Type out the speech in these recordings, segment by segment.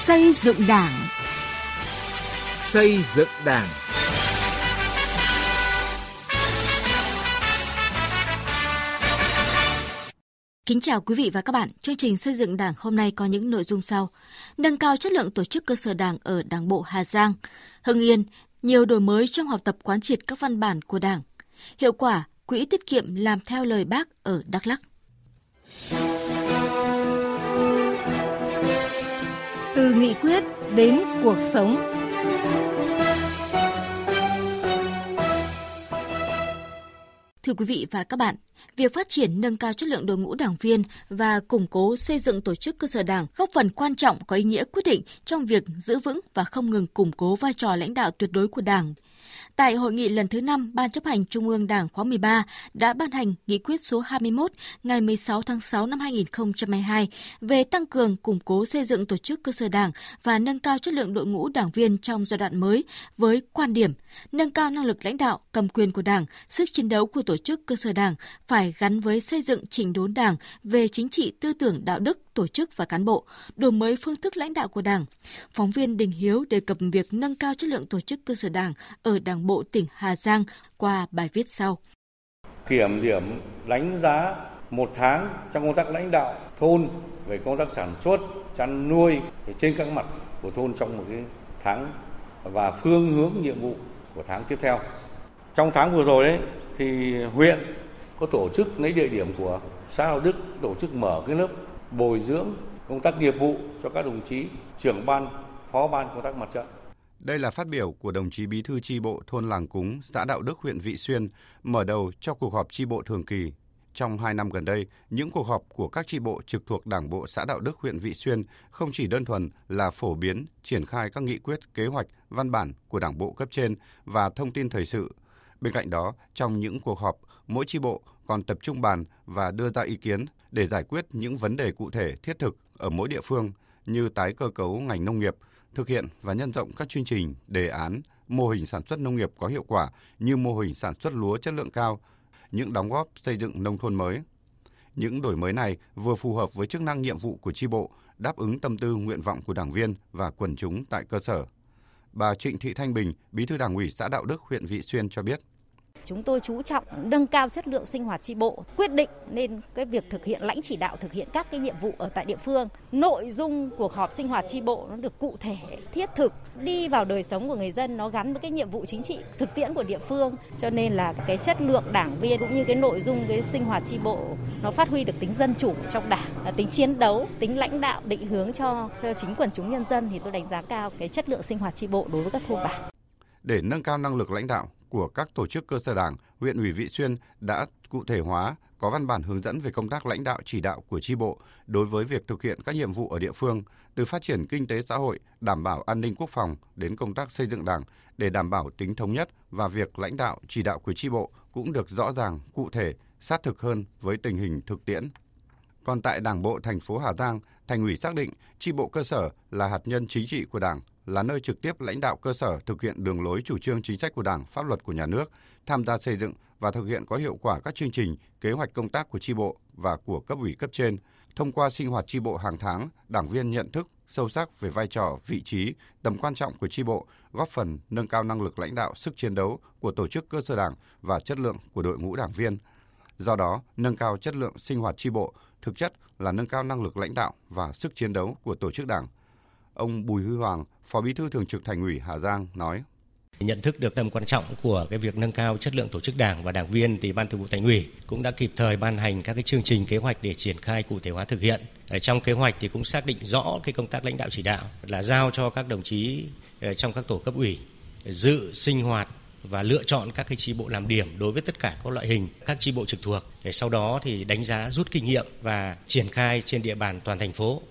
Xây dựng Đảng. Xây dựng Đảng. Kính chào quý vị và các bạn. Chương trình xây dựng Đảng hôm nay có những nội dung sau: Nâng cao chất lượng tổ chức cơ sở Đảng ở Đảng bộ Hà Giang, Hưng Yên, nhiều đổi mới trong học tập quán triệt các văn bản của Đảng. Hiệu quả quỹ tiết kiệm làm theo lời Bác ở Đắk Lắk. Từ nghị quyết đến cuộc sống. Thưa quý vị và các bạn, việc phát triển nâng cao chất lượng đội ngũ đảng viên và củng cố xây dựng tổ chức cơ sở đảng góp phần quan trọng có ý nghĩa quyết định trong việc giữ vững và không ngừng củng cố vai trò lãnh đạo tuyệt đối của Đảng. Tại hội nghị lần thứ 5 Ban chấp hành Trung ương Đảng khóa 13 đã ban hành nghị quyết số 21 ngày 16 tháng 6 năm 2022 về tăng cường củng cố xây dựng tổ chức cơ sở đảng và nâng cao chất lượng đội ngũ đảng viên trong giai đoạn mới với quan điểm nâng cao năng lực lãnh đạo, cầm quyền của Đảng, sức chiến đấu của tổ chức cơ sở đảng phải gắn với xây dựng chỉnh đốn Đảng về chính trị tư tưởng đạo đức, tổ chức và cán bộ, đổi mới phương thức lãnh đạo của Đảng. Phóng viên Đình Hiếu đề cập việc nâng cao chất lượng tổ chức cơ sở Đảng ở Đảng bộ tỉnh Hà Giang qua bài viết sau. Kiểm điểm đánh giá một tháng trong công tác lãnh đạo thôn về công tác sản xuất, chăn nuôi trên các mặt của thôn trong một cái tháng và phương hướng nhiệm vụ của tháng tiếp theo. Trong tháng vừa rồi đấy thì huyện có tổ chức lấy địa điểm của xã Đạo Đức tổ chức mở cái lớp bồi dưỡng công tác nghiệp vụ cho các đồng chí trưởng ban, phó ban công tác mặt trận. Đây là phát biểu của đồng chí Bí thư tri bộ thôn Làng Cúng, xã Đạo Đức, huyện Vị Xuyên mở đầu cho cuộc họp tri bộ thường kỳ. Trong hai năm gần đây, những cuộc họp của các tri bộ trực thuộc Đảng bộ xã Đạo Đức, huyện Vị Xuyên không chỉ đơn thuần là phổ biến, triển khai các nghị quyết, kế hoạch, văn bản của Đảng bộ cấp trên và thông tin thời sự. Bên cạnh đó, trong những cuộc họp, mỗi tri bộ còn tập trung bàn và đưa ra ý kiến để giải quyết những vấn đề cụ thể thiết thực ở mỗi địa phương như tái cơ cấu ngành nông nghiệp, thực hiện và nhân rộng các chương trình, đề án, mô hình sản xuất nông nghiệp có hiệu quả như mô hình sản xuất lúa chất lượng cao, những đóng góp xây dựng nông thôn mới. Những đổi mới này vừa phù hợp với chức năng nhiệm vụ của tri bộ, đáp ứng tâm tư nguyện vọng của đảng viên và quần chúng tại cơ sở. Bà Trịnh Thị Thanh Bình, Bí thư Đảng ủy xã Đạo Đức, huyện Vị Xuyên cho biết. Chúng tôi chú trọng nâng cao chất lượng sinh hoạt tri bộ, quyết định nên cái việc thực hiện lãnh chỉ đạo thực hiện các cái nhiệm vụ ở tại địa phương. Nội dung cuộc họp sinh hoạt tri bộ nó được cụ thể, thiết thực, đi vào đời sống của người dân nó gắn với cái nhiệm vụ chính trị thực tiễn của địa phương. Cho nên là cái chất lượng đảng viên cũng như cái nội dung cái sinh hoạt tri bộ nó phát huy được tính dân chủ trong đảng, tính chiến đấu, tính lãnh đạo định hướng cho chính quần chúng nhân dân thì tôi đánh giá cao cái chất lượng sinh hoạt tri bộ đối với các thôn bản. Để nâng cao năng lực lãnh đạo, của các tổ chức cơ sở đảng, huyện ủy Vị Xuyên đã cụ thể hóa có văn bản hướng dẫn về công tác lãnh đạo chỉ đạo của tri bộ đối với việc thực hiện các nhiệm vụ ở địa phương, từ phát triển kinh tế xã hội, đảm bảo an ninh quốc phòng đến công tác xây dựng đảng để đảm bảo tính thống nhất và việc lãnh đạo chỉ đạo của tri bộ cũng được rõ ràng, cụ thể, sát thực hơn với tình hình thực tiễn. Còn tại Đảng bộ thành phố Hà Giang, Thành ủy xác định tri bộ cơ sở là hạt nhân chính trị của Đảng, là nơi trực tiếp lãnh đạo cơ sở thực hiện đường lối chủ trương chính sách của Đảng, pháp luật của nhà nước, tham gia xây dựng và thực hiện có hiệu quả các chương trình, kế hoạch công tác của tri bộ và của cấp ủy cấp trên. Thông qua sinh hoạt tri bộ hàng tháng, đảng viên nhận thức sâu sắc về vai trò, vị trí, tầm quan trọng của tri bộ, góp phần nâng cao năng lực lãnh đạo, sức chiến đấu của tổ chức cơ sở đảng và chất lượng của đội ngũ đảng viên. Do đó, nâng cao chất lượng sinh hoạt tri bộ thực chất là nâng cao năng lực lãnh đạo và sức chiến đấu của tổ chức đảng. Ông Bùi Huy Hoàng, Phó Bí thư Thường trực Thành ủy Hà Giang nói: Nhận thức được tầm quan trọng của cái việc nâng cao chất lượng tổ chức đảng và đảng viên thì Ban Thường vụ Thành ủy cũng đã kịp thời ban hành các cái chương trình kế hoạch để triển khai cụ thể hóa thực hiện. Ở trong kế hoạch thì cũng xác định rõ cái công tác lãnh đạo chỉ đạo là giao cho các đồng chí ờ, trong các tổ cấp ủy dự sinh hoạt và lựa chọn các cái chi bộ làm điểm đối với tất cả các loại hình các chi bộ trực thuộc để sau đó thì đánh giá rút kinh nghiệm và triển khai trên địa bàn toàn thành phố.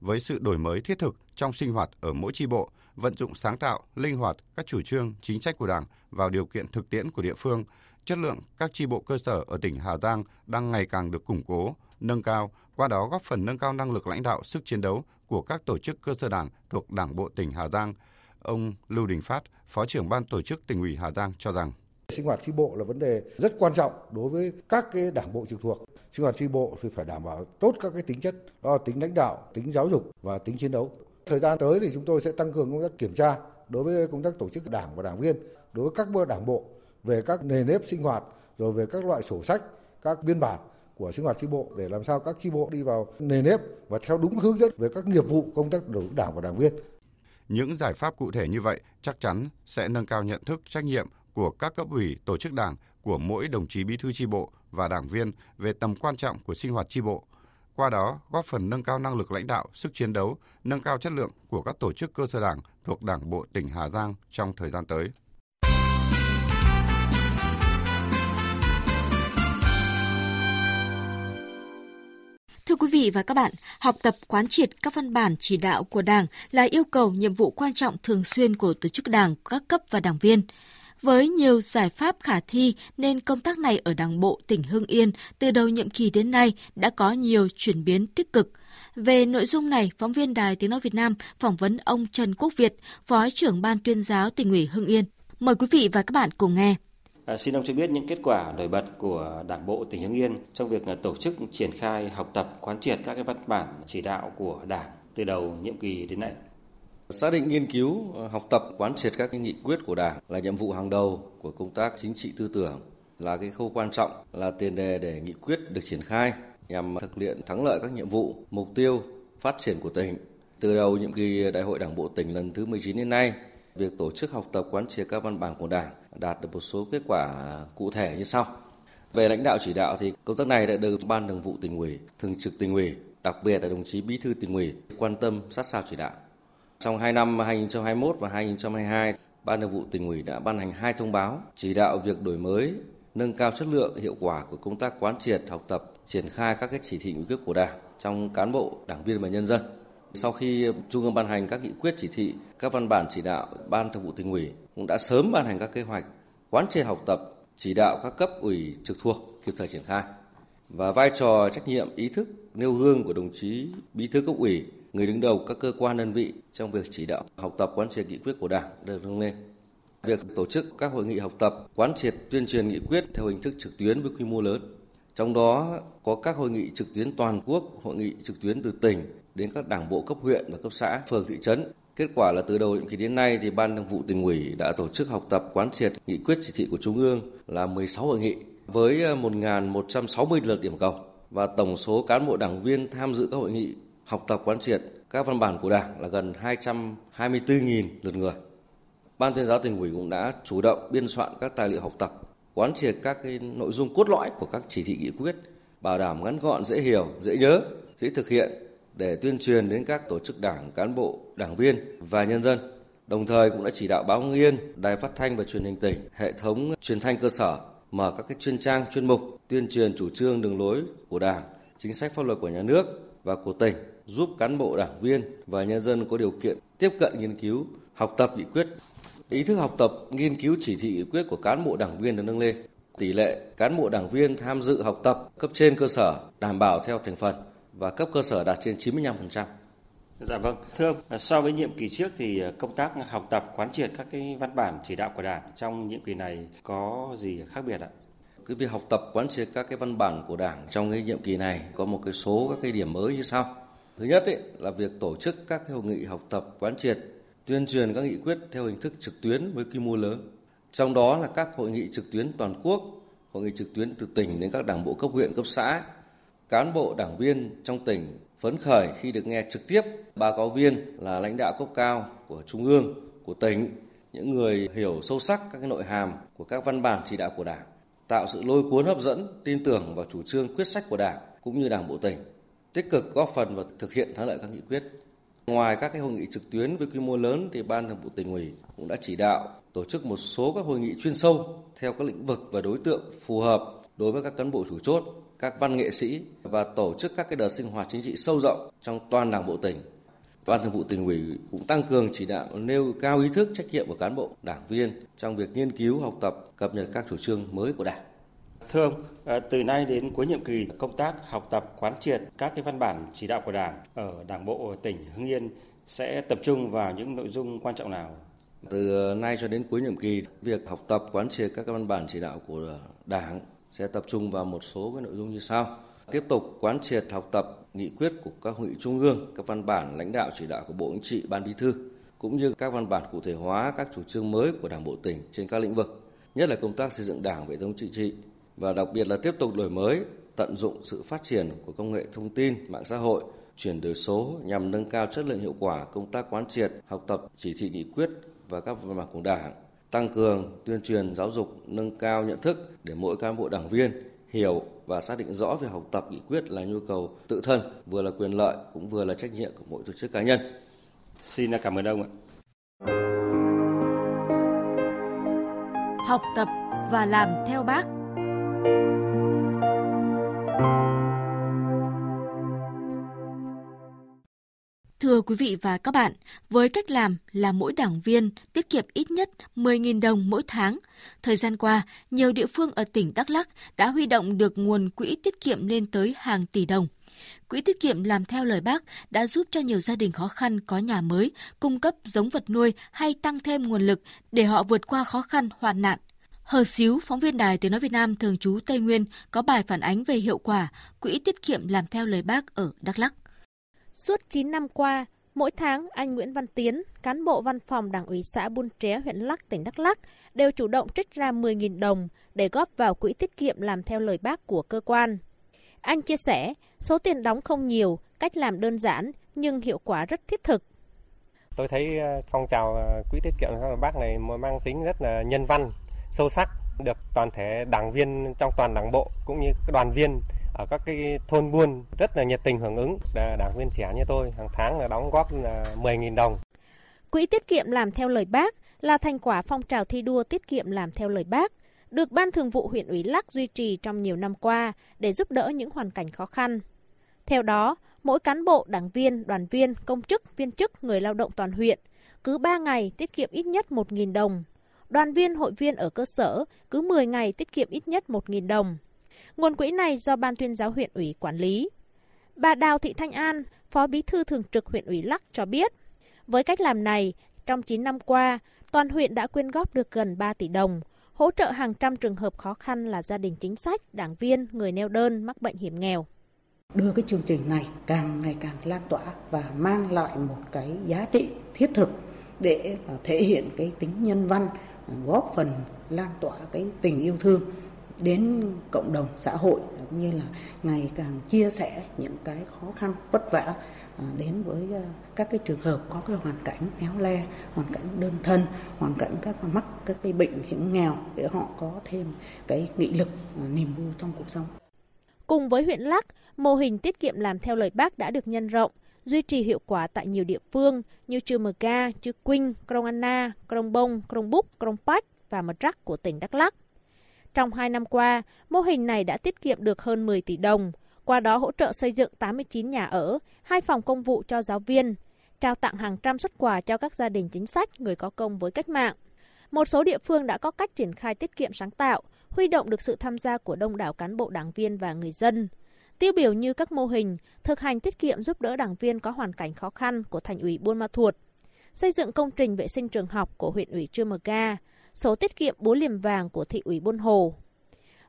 Với sự đổi mới thiết thực trong sinh hoạt ở mỗi chi bộ, vận dụng sáng tạo, linh hoạt các chủ trương, chính sách của Đảng vào điều kiện thực tiễn của địa phương, chất lượng các chi bộ cơ sở ở tỉnh Hà Giang đang ngày càng được củng cố, nâng cao, qua đó góp phần nâng cao năng lực lãnh đạo, sức chiến đấu của các tổ chức cơ sở Đảng thuộc Đảng bộ tỉnh Hà Giang. Ông Lưu Đình Phát, Phó trưởng ban tổ chức tỉnh ủy Hà Giang cho rằng sinh hoạt tri bộ là vấn đề rất quan trọng đối với các cái đảng bộ trực thuộc sinh hoạt tri bộ thì phải đảm bảo tốt các cái tính chất đó là tính lãnh đạo tính giáo dục và tính chiến đấu Thời gian tới thì chúng tôi sẽ tăng cường công tác kiểm tra đối với công tác tổ chức đảng và đảng viên, đối với các đảng bộ về các nề nếp sinh hoạt, rồi về các loại sổ sách, các biên bản của sinh hoạt chi bộ để làm sao các chi bộ đi vào nề nếp và theo đúng hướng dẫn về các nghiệp vụ công tác đối đảng và đảng viên. Những giải pháp cụ thể như vậy chắc chắn sẽ nâng cao nhận thức trách nhiệm của các cấp ủy, tổ chức đảng, của mỗi đồng chí bí thư chi bộ và đảng viên về tầm quan trọng của sinh hoạt chi bộ. Qua đó, góp phần nâng cao năng lực lãnh đạo, sức chiến đấu, nâng cao chất lượng của các tổ chức cơ sở đảng thuộc Đảng bộ tỉnh Hà Giang trong thời gian tới. Thưa quý vị và các bạn, học tập quán triệt các văn bản chỉ đạo của Đảng là yêu cầu nhiệm vụ quan trọng thường xuyên của tổ chức Đảng, các cấp và đảng viên. Với nhiều giải pháp khả thi nên công tác này ở Đảng bộ tỉnh Hưng Yên từ đầu nhiệm kỳ đến nay đã có nhiều chuyển biến tích cực. Về nội dung này, phóng viên Đài Tiếng Nói Việt Nam phỏng vấn ông Trần Quốc Việt, Phó trưởng Ban tuyên giáo tỉnh ủy Hưng Yên. Mời quý vị và các bạn cùng nghe. À, xin ông cho biết những kết quả nổi bật của Đảng bộ tỉnh Hưng Yên trong việc à, tổ chức triển khai học tập quán triệt các cái văn bản chỉ đạo của Đảng từ đầu nhiệm kỳ đến nay. Xác định nghiên cứu, ờ, học tập, quán triệt các cái nghị quyết của Đảng là nhiệm vụ hàng đầu của công tác chính trị tư tưởng, là cái khâu quan trọng, là tiền đề để nghị quyết được triển khai nhằm thực hiện thắng lợi các nhiệm vụ, mục tiêu phát triển của tỉnh. Từ đầu nhiệm kỳ Đại hội Đảng bộ tỉnh lần thứ 19 đến nay, việc tổ chức học tập quán triệt các văn bản của Đảng đạt được một số kết quả cụ thể như sau. Về lãnh đạo chỉ đạo thì công tác này đã được Ban Thường vụ tỉnh ủy, Thường trực tỉnh ủy, đặc biệt là đồng chí Bí thư tỉnh ủy quan tâm sát sao chỉ đạo. Trong 2 năm 2021 và 2022, Ban Thường vụ tỉnh ủy đã ban hành hai thông báo chỉ đạo việc đổi mới, nâng cao chất lượng hiệu quả của công tác quán triệt, học tập, triển khai các cái chỉ thị nghị quyết của Đảng trong cán bộ, đảng viên và nhân dân. Sau khi Trung ương ban hành các nghị quyết chỉ thị, các văn bản chỉ đạo, Ban Thường vụ tỉnh ủy cũng đã sớm ban hành các kế hoạch quán triệt học tập, chỉ đạo các cấp ủy trực thuộc kịp thời triển khai. Và vai trò trách nhiệm ý thức nêu gương của đồng chí Bí thư cấp ủy, người đứng đầu các cơ quan đơn vị trong việc chỉ đạo học tập quán triệt nghị quyết của Đảng được nâng lên. Việc tổ chức các hội nghị học tập, quán triệt tuyên truyền nghị quyết theo hình thức trực tuyến với quy mô lớn. Trong đó có các hội nghị trực tuyến toàn quốc, hội nghị trực tuyến từ tỉnh đến các đảng bộ cấp huyện và cấp xã, phường thị trấn. Kết quả là từ đầu nhiệm kỳ đến nay thì Ban Thường vụ tỉnh ủy đã tổ chức học tập quán triệt nghị quyết chỉ thị của Trung ương là 16 hội nghị với ờ, 1.160 lượt điểm cầu và tổng số cán bộ đảng viên tham dự các hội nghị học tập quán triệt các văn bản của Đảng là gần 224.000 lượt người. Ban tuyên giáo tỉnh ủy cũng đã chủ động biên soạn các tài liệu học tập, quán triệt các cái nội dung cốt lõi của các chỉ thị nghị quyết, bảo đảm ngắn gọn, dễ hiểu, dễ nhớ, dễ thực hiện để tuyên truyền đến các tổ chức đảng, cán bộ, đảng viên và nhân dân. Đồng thời cũng đã chỉ đạo báo Hưng Yên, Đài Phát thanh và Truyền hình tỉnh, hệ thống truyền thanh cơ sở mở các cái chuyên trang chuyên mục tuyên truyền chủ trương đường lối của Đảng, chính sách pháp luật của nhà nước và của tỉnh giúp cán bộ đảng viên và nhân dân có điều kiện tiếp cận nghiên cứu, học tập nghị quyết. Ý thức học tập, nghiên cứu chỉ thị nghị quyết của cán bộ đảng viên được nâng lên. Tỷ lệ cán bộ đảng viên tham dự học tập cấp trên cơ sở đảm bảo theo thành phần và cấp cơ sở đạt trên 95%. Dạ vâng, thưa ông, so với nhiệm kỳ trước thì ờ, công tác học tập quán triệt các cái văn bản chỉ đạo của Đảng trong nhiệm kỳ này có gì khác biệt ạ? Cái việc học tập quán triệt các cái văn bản của Đảng trong cái nhiệm kỳ này có một cái số các cái điểm mới như sau. Thứ nhất ấy, là việc tổ chức các cái hội nghị học tập quán triệt, tuyên truyền các nghị quyết theo hình thức trực tuyến với quy mô lớn. Trong đó là các hội nghị trực tuyến toàn quốc, hội nghị trực tuyến từ tỉnh đến các đảng bộ cấp huyện, cấp xã, cán bộ đảng viên trong tỉnh phấn khởi khi được nghe trực tiếp báo cáo viên là lãnh đạo cấp cao của trung ương, của tỉnh, những người hiểu sâu sắc các cái nội hàm của các văn bản chỉ đạo của Đảng, tạo sự lôi cuốn hấp dẫn, tin tưởng vào chủ trương quyết sách của Đảng cũng như Đảng bộ tỉnh, tích cực góp phần vào thực hiện thắng lợi các nghị quyết. Ngoài các cái hội nghị trực tuyến với quy mô lớn thì Ban Thường vụ tỉnh ủy cũng đã chỉ đạo tổ chức một số các hội nghị chuyên sâu theo các lĩnh vực và đối tượng phù hợp đối với các cán bộ chủ chốt các văn nghệ sĩ và tổ chức các cái đợt sinh hoạt chính trị sâu rộng trong toàn đảng bộ tỉnh. Ban Thường vụ tỉnh ủy cũng tăng cường chỉ đạo nêu cao ý thức trách nhiệm của cán bộ, đảng viên trong việc nghiên cứu, học tập, cập nhật các chủ trương mới của Đảng. Thưa ông, à, từ nay đến cuối nhiệm kỳ, công tác học tập quán triệt các cái văn bản chỉ đạo của Đảng ở Đảng bộ tỉnh Hưng Yên sẽ tập trung vào những nội dung quan trọng nào? Từ nay cho đến cuối nhiệm kỳ, việc học tập quán triệt các văn bản chỉ đạo của Đảng sẽ tập trung vào một số cái nội dung như sau. Tiếp tục quán triệt học tập nghị quyết của các hội nghị trung ương, các văn bản lãnh đạo chỉ đạo của Bộ Chính trị, Ban Bí thư cũng như các văn bản cụ thể hóa các chủ trương mới của Đảng bộ tỉnh trên các lĩnh vực, nhất là công tác xây dựng Đảng, hệ thống chính trị và đặc biệt là tiếp tục đổi mới, tận dụng sự phát triển của công nghệ thông tin, mạng xã hội, chuyển đổi số nhằm nâng cao chất lượng hiệu quả công tác quán triệt, học tập chỉ thị nghị quyết và các văn bản của Đảng, tăng cường tuyên truyền giáo dục, nâng cao nhận thức để mỗi cán bộ đảng viên hiểu và xác định rõ việc học tập nghị quyết là nhu cầu tự thân, vừa là quyền lợi cũng vừa là trách nhiệm của mỗi tổ chức cá nhân. Xin cảm ơn ông ạ. Học tập và làm theo bác. Thưa quý vị và các bạn, với cách làm là mỗi đảng viên tiết kiệm ít nhất 10.000 đồng mỗi tháng, thời gian qua, nhiều địa phương ở tỉnh Đắk Lắk đã huy động được nguồn quỹ tiết kiệm lên tới hàng tỷ đồng. Quỹ tiết kiệm làm theo lời bác đã giúp cho nhiều gia đình khó khăn có nhà mới, cung cấp giống vật nuôi hay tăng thêm nguồn lực để họ vượt qua khó khăn hoạn nạn. Hờ Xíu, phóng viên Đài Tiếng Nói Việt Nam thường trú Tây Nguyên, có bài phản ánh về hiệu quả quỹ tiết kiệm làm theo lời bác ở Đắk Lắk. Suốt 9 năm qua, mỗi tháng anh Nguyễn Văn Tiến, cán bộ văn phòng Đảng ủy xã Buôn Tré, huyện Lắc, tỉnh Đắk Lắk, đều chủ động trích ra 10.000 đồng để góp vào quỹ tiết kiệm làm theo lời bác của cơ quan. Anh chia sẻ, số tiền đóng không nhiều, cách làm đơn giản nhưng hiệu quả rất thiết thực. Tôi thấy ờ, phong trào ờ, quỹ tiết kiệm theo lời bác này mang tính rất là nhân văn, sâu sắc, được toàn thể đảng viên trong toàn đảng bộ cũng như đoàn viên ở các cái thôn buôn rất là nhiệt tình hưởng ứng. Đảng viên trẻ như tôi hàng tháng là đóng góp là 10.000 đồng. Quỹ tiết kiệm làm theo lời bác là thành quả phong trào thi đua tiết kiệm làm theo lời bác, được Ban Thường vụ huyện ủy Lắc duy trì trong nhiều năm qua để giúp đỡ những hoàn cảnh khó khăn. Theo đó, mỗi cán bộ, đảng viên, đoàn viên, công chức, viên chức, người lao động toàn huyện cứ 3 ngày tiết kiệm ít nhất 1.000 đồng. Đoàn viên, hội viên ở cơ sở cứ 10 ngày tiết kiệm ít nhất 1.000 đồng. Nguồn quỹ này do Ban tuyên giáo huyện ủy quản lý. Bà Đào Thị Thanh An, Phó Bí thư Thường trực huyện ủy Lắc cho biết, với cách làm này, trong 9 năm qua, toàn huyện đã quyên góp được gần 3 tỷ đồng, hỗ trợ hàng trăm trường hợp khó khăn là gia đình chính sách, đảng viên, người neo đơn, mắc bệnh hiểm nghèo. Đưa cái chương trình này càng ngày càng lan tỏa và mang lại một cái giá trị thiết thực để thể hiện cái tính nhân văn, góp phần lan tỏa cái tình yêu thương đến cộng đồng xã hội cũng như là ngày càng chia sẻ những cái khó khăn vất vả à, đến với à, các cái trường hợp có cái hoàn cảnh éo le, hoàn cảnh đơn thân, hoàn cảnh các mắc các cái bệnh hiểm nghèo để họ có thêm cái nghị lực, à, niềm vui trong cuộc sống. Cùng với huyện Lắc, mô hình tiết kiệm làm theo lời bác đã được nhân rộng, duy trì hiệu quả tại nhiều địa phương như Chư Mờ Ca, Chư Quynh, Krông Anna, Krông Bông, Krông Búc, Krông Pách và Mật Rắc của tỉnh Đắk Lắk. Trong 2 năm qua, mô hình này đã tiết kiệm được hơn 10 tỷ đồng, qua đó hỗ trợ xây dựng 89 nhà ở, hai phòng công vụ cho giáo viên, trao tặng hàng trăm xuất quà cho các gia đình chính sách, người có công với cách mạng. Một số địa phương đã có cách triển khai tiết kiệm sáng tạo, huy động được sự tham gia của đông đảo cán bộ đảng viên và người dân. Tiêu biểu như các mô hình thực hành tiết kiệm giúp đỡ đảng viên có hoàn cảnh khó khăn của thành ủy Buôn Ma Thuột, xây dựng công trình vệ sinh trường học của huyện ủy Trư Mờ Ga, số tiết kiệm búa liềm vàng của thị ủy Buôn Hồ.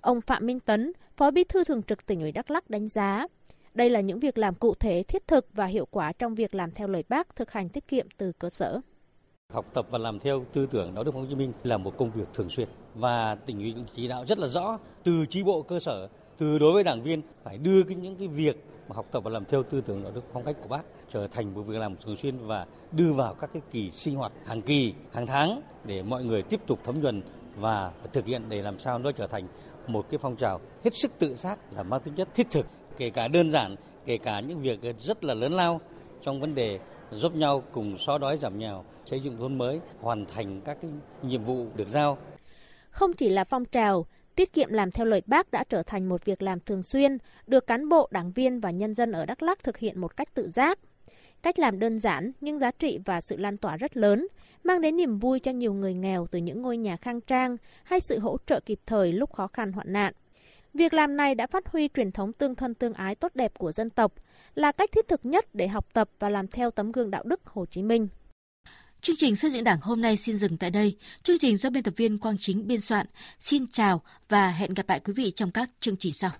Ông Phạm Minh Tấn, Phó Bí thư Thường trực tỉnh ủy Đắk Lắk đánh giá, đây là những việc làm cụ thể, thiết thực và hiệu quả trong việc làm theo lời bác thực hành tiết kiệm từ cơ sở. Học tập và làm theo tư tưởng đạo đức Hồ Chí Minh là một công việc thường xuyên và tỉnh ủy cũng chỉ đạo rất là rõ từ chi bộ cơ sở, từ đối với đảng viên phải đưa cái, những cái việc mà học tập và làm theo tư tưởng đạo đức phong cách của bác trở thành một việc làm thường xuyên và đưa vào các cái kỳ sinh hoạt hàng kỳ, hàng tháng để mọi người tiếp tục thấm nhuần và thực hiện để làm sao nó trở thành một cái phong trào hết sức tự giác là mang tính chất thiết thực, kể cả đơn giản, kể cả những việc rất là lớn lao trong vấn đề giúp nhau cùng xóa đói giảm nghèo, xây dựng thôn mới, hoàn thành các cái nhiệm vụ được giao. Không chỉ là phong trào, tiết kiệm làm theo lời bác đã trở thành một việc làm thường xuyên, được cán bộ, đảng viên và nhân dân ở Đắk Lắk thực hiện một cách tự giác. Cách làm đơn giản nhưng giá trị và sự lan tỏa rất lớn, mang đến niềm vui cho nhiều người nghèo từ những ngôi nhà khang trang hay sự hỗ trợ kịp thời lúc khó khăn hoạn nạn. Việc làm này đã phát huy truyền thống tương thân tương ái tốt đẹp của dân tộc, là cách thiết thực nhất để học tập và làm theo tấm gương đạo đức Hồ Chí Minh. Chương trình xây dựng Đảng hôm nay xin dừng tại đây. Chương trình do biên tập viên Quang Chính biên soạn. Xin chào và hẹn gặp lại quý vị trong các chương trình sau.